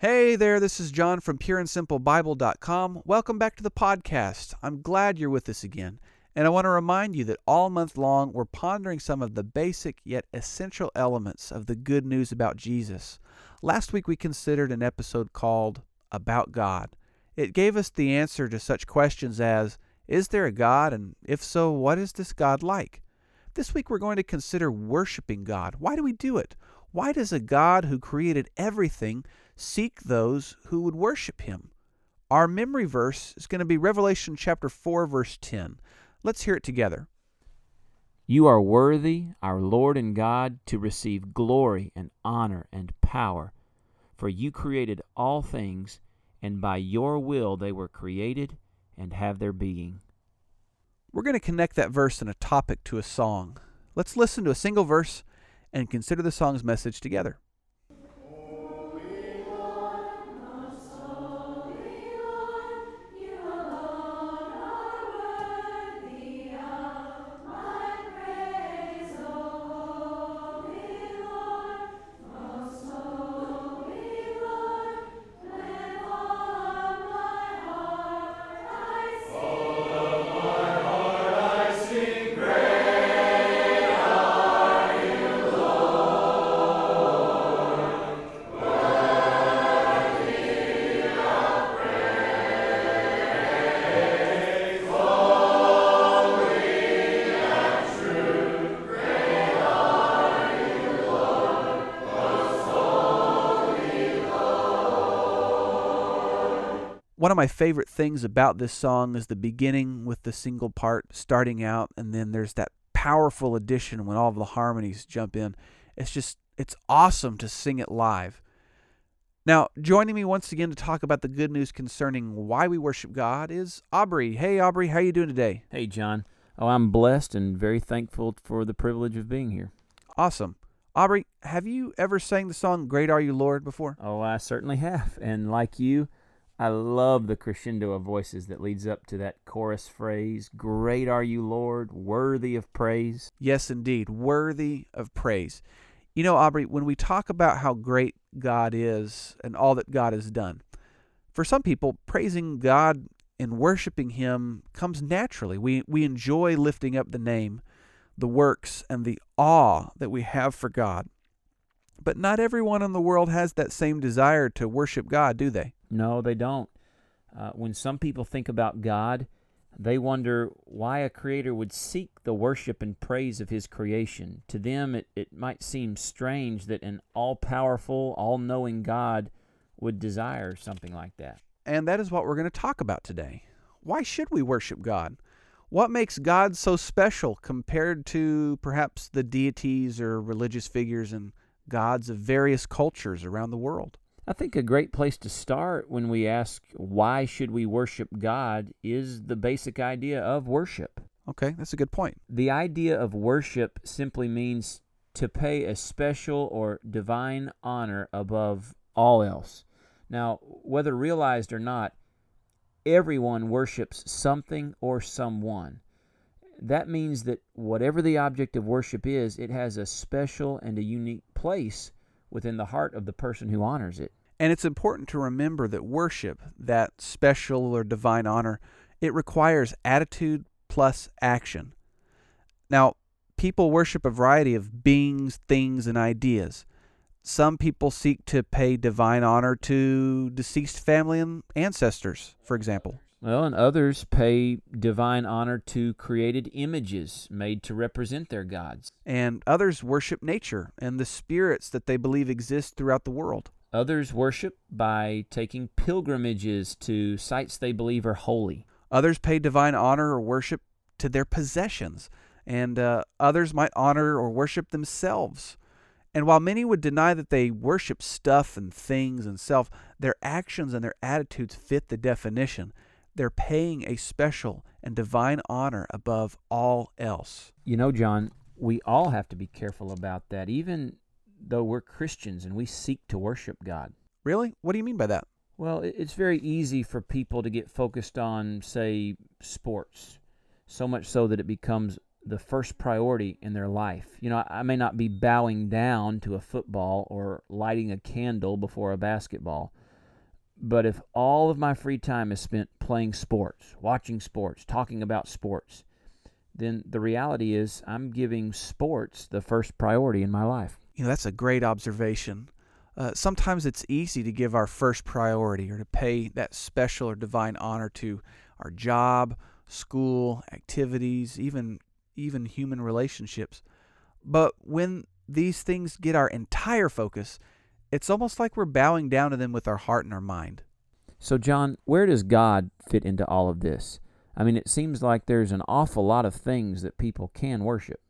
Hey there, this is John from pureandsimplebible.com. Welcome back to the podcast. I'm glad you're with us again. And I want to remind you that all month long we're pondering some of the basic yet essential elements of the good news about Jesus. Last week we considered an episode called About God. It gave us the answer to such questions as Is there a God? And if so, what is this God like? This week we're going to consider worshiping God. Why do we do it? Why does a God who created everything seek those who would worship him? Our memory verse is going to be Revelation chapter 4 verse 10. Let's hear it together. You are worthy, our Lord and God, to receive glory and honor and power, for you created all things, and by your will they were created and have their being. We're going to connect that verse and a topic to a song. Let's listen to a single verse and consider the song's message together. One of my favorite things about this song is the beginning with the single part starting out, and then there's that powerful addition when all of the harmonies jump in. It's just, it's awesome to sing it live. Now, joining me once again to talk about the good news concerning why we worship God is Aubrey. Hey, Aubrey, how you doing today? Hey, John. Oh, I'm blessed and very thankful for the privilege of being here. Awesome. Aubrey, have you ever sang the song Great Are You, Lord before? Oh, I certainly have. And like you, I love the crescendo of voices that leads up to that chorus phrase Great are you, Lord, worthy of praise. Yes, indeed, worthy of praise. You know, Aubrey, when we talk about how great God is and all that God has done, for some people, praising God and worshiping Him comes naturally. We, we enjoy lifting up the name, the works, and the awe that we have for God. But not everyone in the world has that same desire to worship God, do they? No, they don't. Uh, when some people think about God, they wonder why a creator would seek the worship and praise of his creation. To them, it, it might seem strange that an all powerful, all knowing God would desire something like that. And that is what we're going to talk about today. Why should we worship God? What makes God so special compared to perhaps the deities or religious figures and gods of various cultures around the world? I think a great place to start when we ask why should we worship God is the basic idea of worship. Okay, that's a good point. The idea of worship simply means to pay a special or divine honor above all else. Now, whether realized or not, everyone worships something or someone. That means that whatever the object of worship is, it has a special and a unique place within the heart of the person who honors it. And it's important to remember that worship, that special or divine honor, it requires attitude plus action. Now, people worship a variety of beings, things, and ideas. Some people seek to pay divine honor to deceased family and ancestors, for example. Well, and others pay divine honor to created images made to represent their gods. And others worship nature and the spirits that they believe exist throughout the world. Others worship by taking pilgrimages to sites they believe are holy. Others pay divine honor or worship to their possessions. And uh, others might honor or worship themselves. And while many would deny that they worship stuff and things and self, their actions and their attitudes fit the definition they're paying a special and divine honor above all else. You know, John, we all have to be careful about that, even though we're Christians and we seek to worship God. Really? What do you mean by that? Well, it's very easy for people to get focused on, say, sports. so much so that it becomes the first priority in their life. You know, I, may not be bowing down to a football or lighting a candle before a basketball, but if all of my free time is spent playing sports, watching sports, talking about sports, then the reality is I'm giving sports the first priority in my life. You know, that's a great observation. Uh, sometimes it's easy to give our first priority or to pay that special or divine honor to our job, school, activities, even even human relationships. But when these things get our entire focus, it's almost like we're bowing down to them with our heart and our mind. So, John, where does God fit into all of this? I mean, it seems like there's an awful lot of things that people can worship.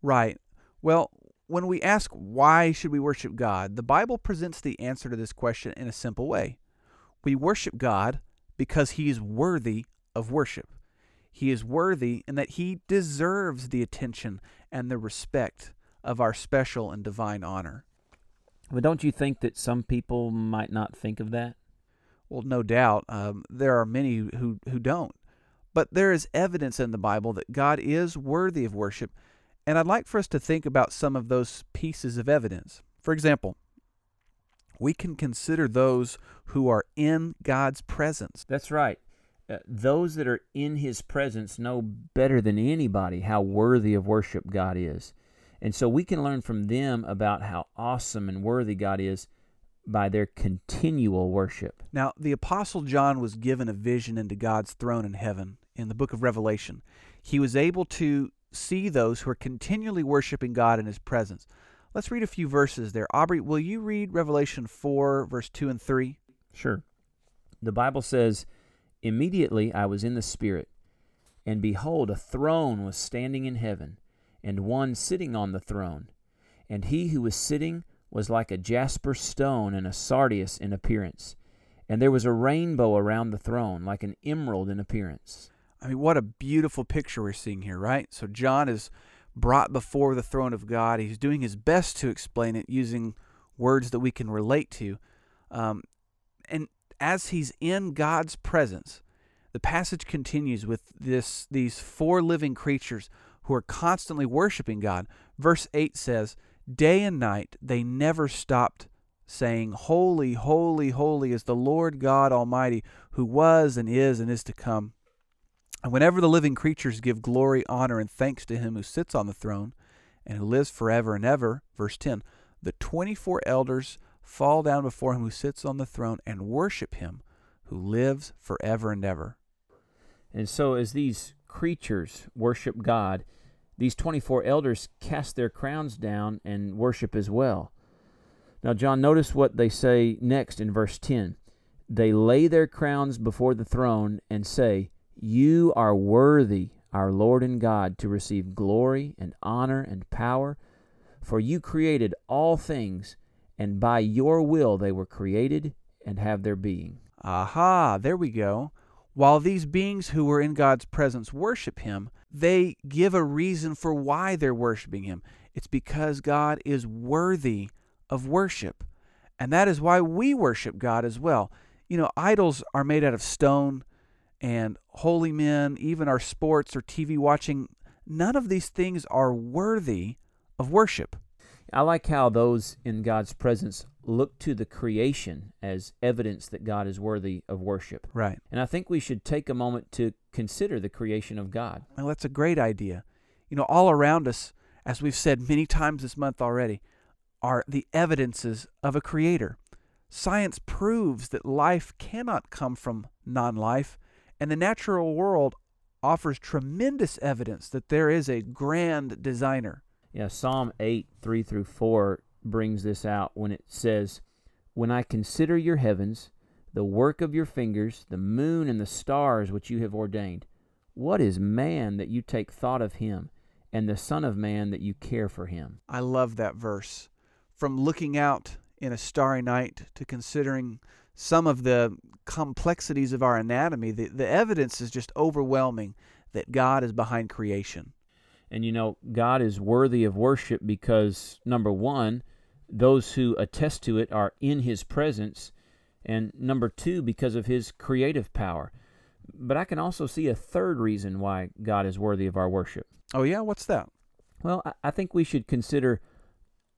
Right. Well, when we ask why should we worship God, the Bible presents the answer to this question in a simple way. We worship God because he is worthy of worship. He is worthy in that he deserves the attention and the respect of our special and divine honor. But don't you think that some people might not think of that? Well, no doubt. Um, there are many who, who don't. But there is evidence in the Bible that God is worthy of worship, and I'd like for us to think about some of those pieces of evidence. For example, we can consider those who are in God's presence. That's right. Uh, those that are in His presence know better than anybody how worthy of worship God is. And so we can learn from them about how awesome and worthy God is by their continual worship. Now, the Apostle John was given a vision into God's throne in heaven in the book of Revelation. He was able to see those who are continually worshiping God in his presence. Let's read a few verses there. Aubrey, will you read Revelation 4, verse 2 and 3? Sure. The Bible says, Immediately I was in the Spirit, and behold, a throne was standing in heaven, and one sitting on the throne. And he who was sitting was like a jasper stone and a sardius in appearance. And there was a rainbow around the throne, like an emerald in appearance. I mean, what a beautiful picture we're seeing here, right? So John is brought before the throne of God. He's doing his best to explain it using words that we can relate to. Um, and as he's in God's presence, the passage continues with this these four living creatures who are constantly worshiping God. Verse 8 says, Day and night they never stopped saying, Holy, holy, holy is the Lord God Almighty, who was and is and is to come. And whenever the living creatures give glory, honor, and thanks to him who sits on the throne and who lives forever and ever, verse 10, the 24 elders fall down before him who sits on the throne and worship him who lives forever and ever. And so, as these creatures worship God, these 24 elders cast their crowns down and worship as well. Now, John, notice what they say next in verse 10. They lay their crowns before the throne and say, You are worthy, our Lord and God, to receive glory and honor and power, for you created all things, and by your will they were created and have their being. Aha, there we go. While these beings who were in God's presence worship Him, they give a reason for why they're worshiping Him. It's because God is worthy of worship. And that is why we worship God as well. You know, idols are made out of stone, and holy men, even our sports or TV watching, none of these things are worthy of worship. I like how those in God's presence look to the creation as evidence that God is worthy of worship. Right. And I think we should take a moment to consider the creation of God. Well, that's a great idea. You know, all around us, as we've said many times this month already, are the evidences of a creator. Science proves that life cannot come from non life, and the natural world offers tremendous evidence that there is a grand designer. Yeah, Psalm 8, 3 through 4 brings this out when it says, When I consider your heavens, the work of your fingers, the moon and the stars which you have ordained, what is man that you take thought of him, and the Son of Man that you care for him? I love that verse. From looking out in a starry night to considering some of the complexities of our anatomy, the, the evidence is just overwhelming that God is behind creation. And you know, God is worthy of worship because, number one, those who attest to it are in His presence. And number two, because of His creative power. But I can also see a third reason why God is worthy of our worship. Oh, yeah? What's that? Well, I- think we should consider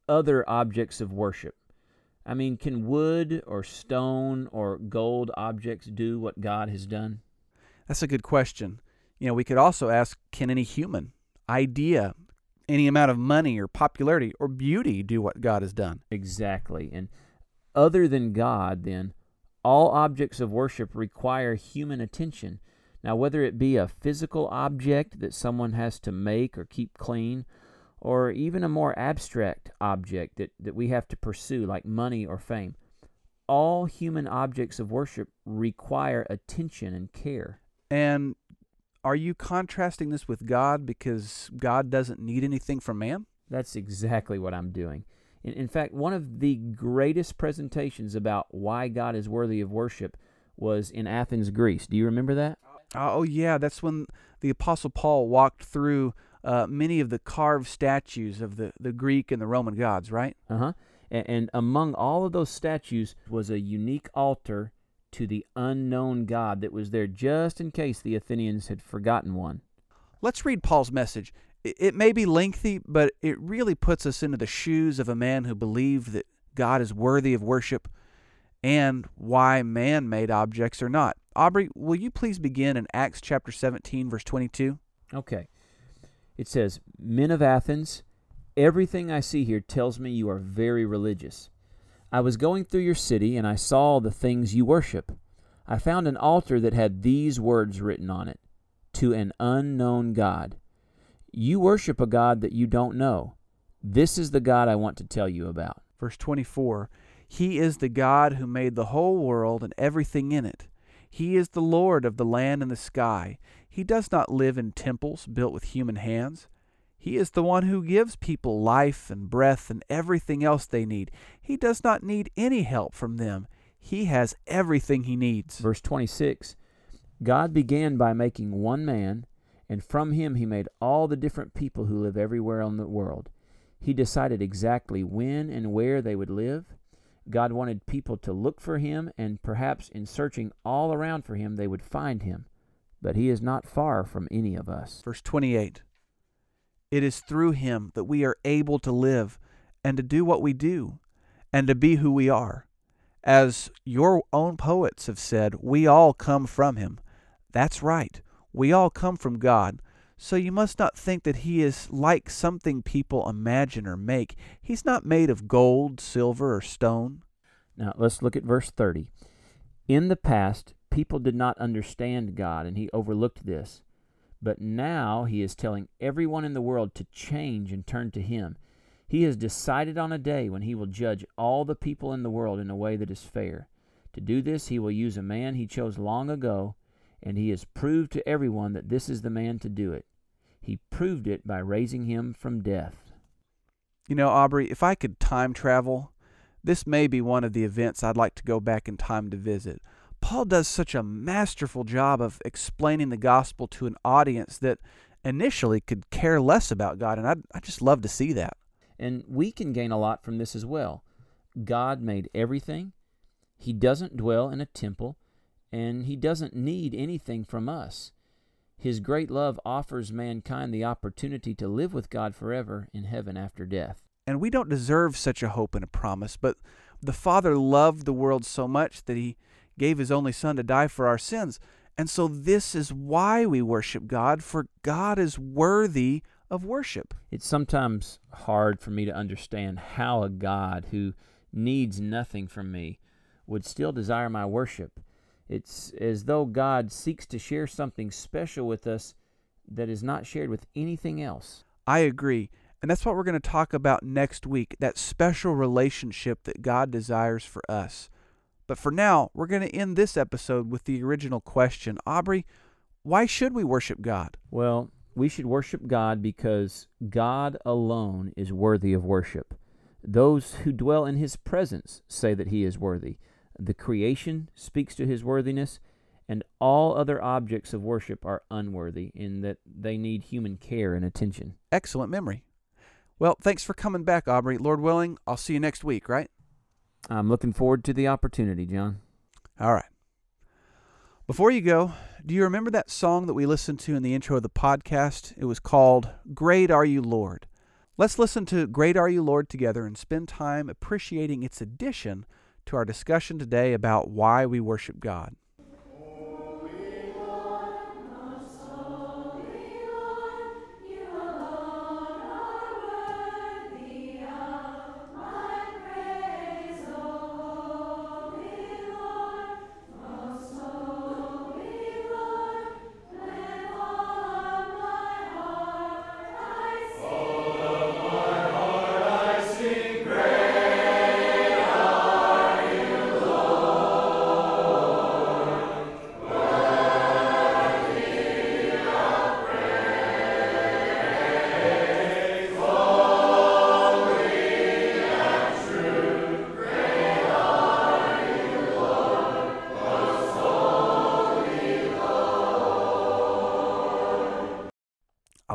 other objects of worship. I mean, can wood or stone or gold objects do what God has done? That's a good question. You know, we could also ask can any human idea, any amount of money or popularity or beauty do what God has done? Exactly. And other than God, then, all objects of worship require human attention. Now, whether it be a physical object that someone has to make or keep clean, or even a more abstract object that, that we have to pursue, like money or fame, all human objects of worship require attention and care. And are you contrasting this with God because God doesn't need anything from man? That's exactly what I'm doing. In, in fact, one of the greatest presentations about why God is worthy of worship was in Athens, Greece. Do you remember that? Oh, yeah, that's when the Apostle Paul walked through uh, many of the carved statues of the, the Greek and the Roman gods, right? Uh huh. And, and among all of those statues was a unique altar to the unknown God that was there just in case the Athenians had forgotten one. Let's read Paul's message. It, may be lengthy, but it really puts us into the shoes of a man who believed that God is worthy of worship and why man made objects are not. Aubrey, will you please begin in Acts chapter 17, verse 22? Okay. It says, Men of Athens, everything I see here tells me you are very religious. I was going through your city and I saw the things you worship. I found an altar that had these words written on it To an unknown God. You worship a God that you don't know. This is the God I want to tell you about. Verse 24 He is the God who made the whole world and everything in it. He is the Lord of the land and the sky. He does not live in temples built with human hands. He is the one who gives people life and breath and everything else they need. He does not need any help from them. He has everything he needs. Verse 26 God began by making one man, and from him he made all the different people who live everywhere on the world. He decided exactly when and where they would live. God wanted people to look for him, and perhaps in searching all around for him, they would find him. But he is not far from any of us. Verse 28 It is through him that we are able to live and to do what we do and to be who we are. As your own poets have said, we all come from him. That's right. We all come from God. So you must not think that he is like something people imagine or make. He's not made of gold, silver, or stone. Now let's look at verse 30. In the past, people did not understand God, and he overlooked this. But now he is telling everyone in the world to change and turn to him. He has decided on a day when he will judge all the people in the world in a way that is fair. To do this, he will use a man he chose long ago, and he has proved to everyone that this is the man to do it. He proved it by raising him from death. You know, Aubrey, if I could time travel, this may be one of the events I'd like to go back in time to visit. Paul does such a masterful job of explaining the gospel to an audience that initially could care less about God, and I'd, I'd just love to see that. And we can gain a lot from this as well. God made everything, He doesn't dwell in a temple, and He doesn't need anything from us. His great love offers mankind the opportunity to live with God forever in heaven after death. And we don't deserve such a hope and a promise, but the Father loved the world so much that He gave His only Son to die for our sins. And so this is why we worship God, for God is worthy of worship. It's sometimes hard for me to understand how a God who needs nothing from me would still desire my worship. It's as though God seeks to share something special with us that is not shared with anything else. I agree. And that's what we're going to talk about next week that special relationship that God desires for us. But for now, we're going to end this episode with the original question Aubrey, why should we worship God? Well, we should worship God because God alone is worthy of worship. Those who dwell in His presence say that He is worthy. The creation speaks to His worthiness, and all other objects of worship are unworthy in that they need human care and attention. Excellent memory. Well, thanks for coming back, Aubrey. Lord willing, I'll see you next week, right? I'm looking forward to the opportunity, John. All right. Before you go, do you remember that song that we listened to in the intro of the podcast? It was called Great Are You, Lord. Let's listen to Great Are You, Lord together and spend time appreciating its addition to our discussion today about why we worship God.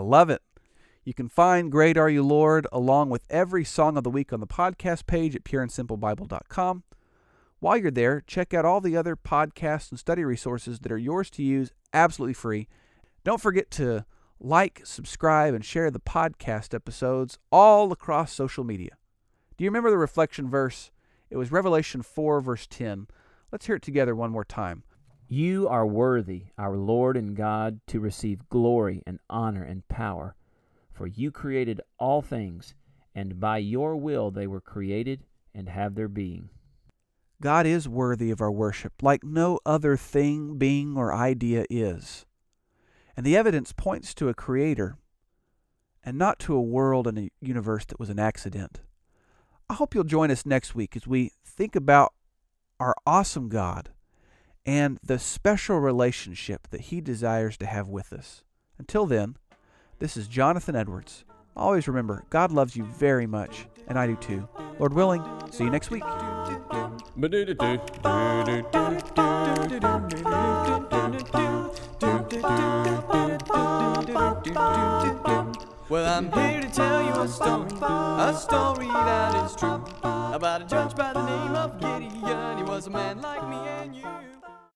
Love it. You can find Great Are You Lord along with every song of the week on the podcast page at pureandsimplebible.com. While you're there, check out all the other podcasts and study resources that are yours to use absolutely free. Don't forget to like, subscribe, and share the podcast episodes all across social media. Do you remember the reflection verse? It was Revelation 4, verse 10. Let's hear it together one more time. You are worthy, our Lord and God, to receive glory and honor and power, for you created all things, and by your will they were created and have their being. God is worthy of our worship, like no other thing, being, or idea is. And the evidence points to a creator, and not to a world and a universe that was an accident. I hope you'll join us next week as we think about our awesome God and the special relationship that He desires to have with us. Until then, this is Jonathan Edwards. Always remember, God loves you very much, and I do too. Lord willing, see you next week. Well, I'm here to tell you a story, a story that is true, about a judge by the name of Gideon. He was a man like me and you.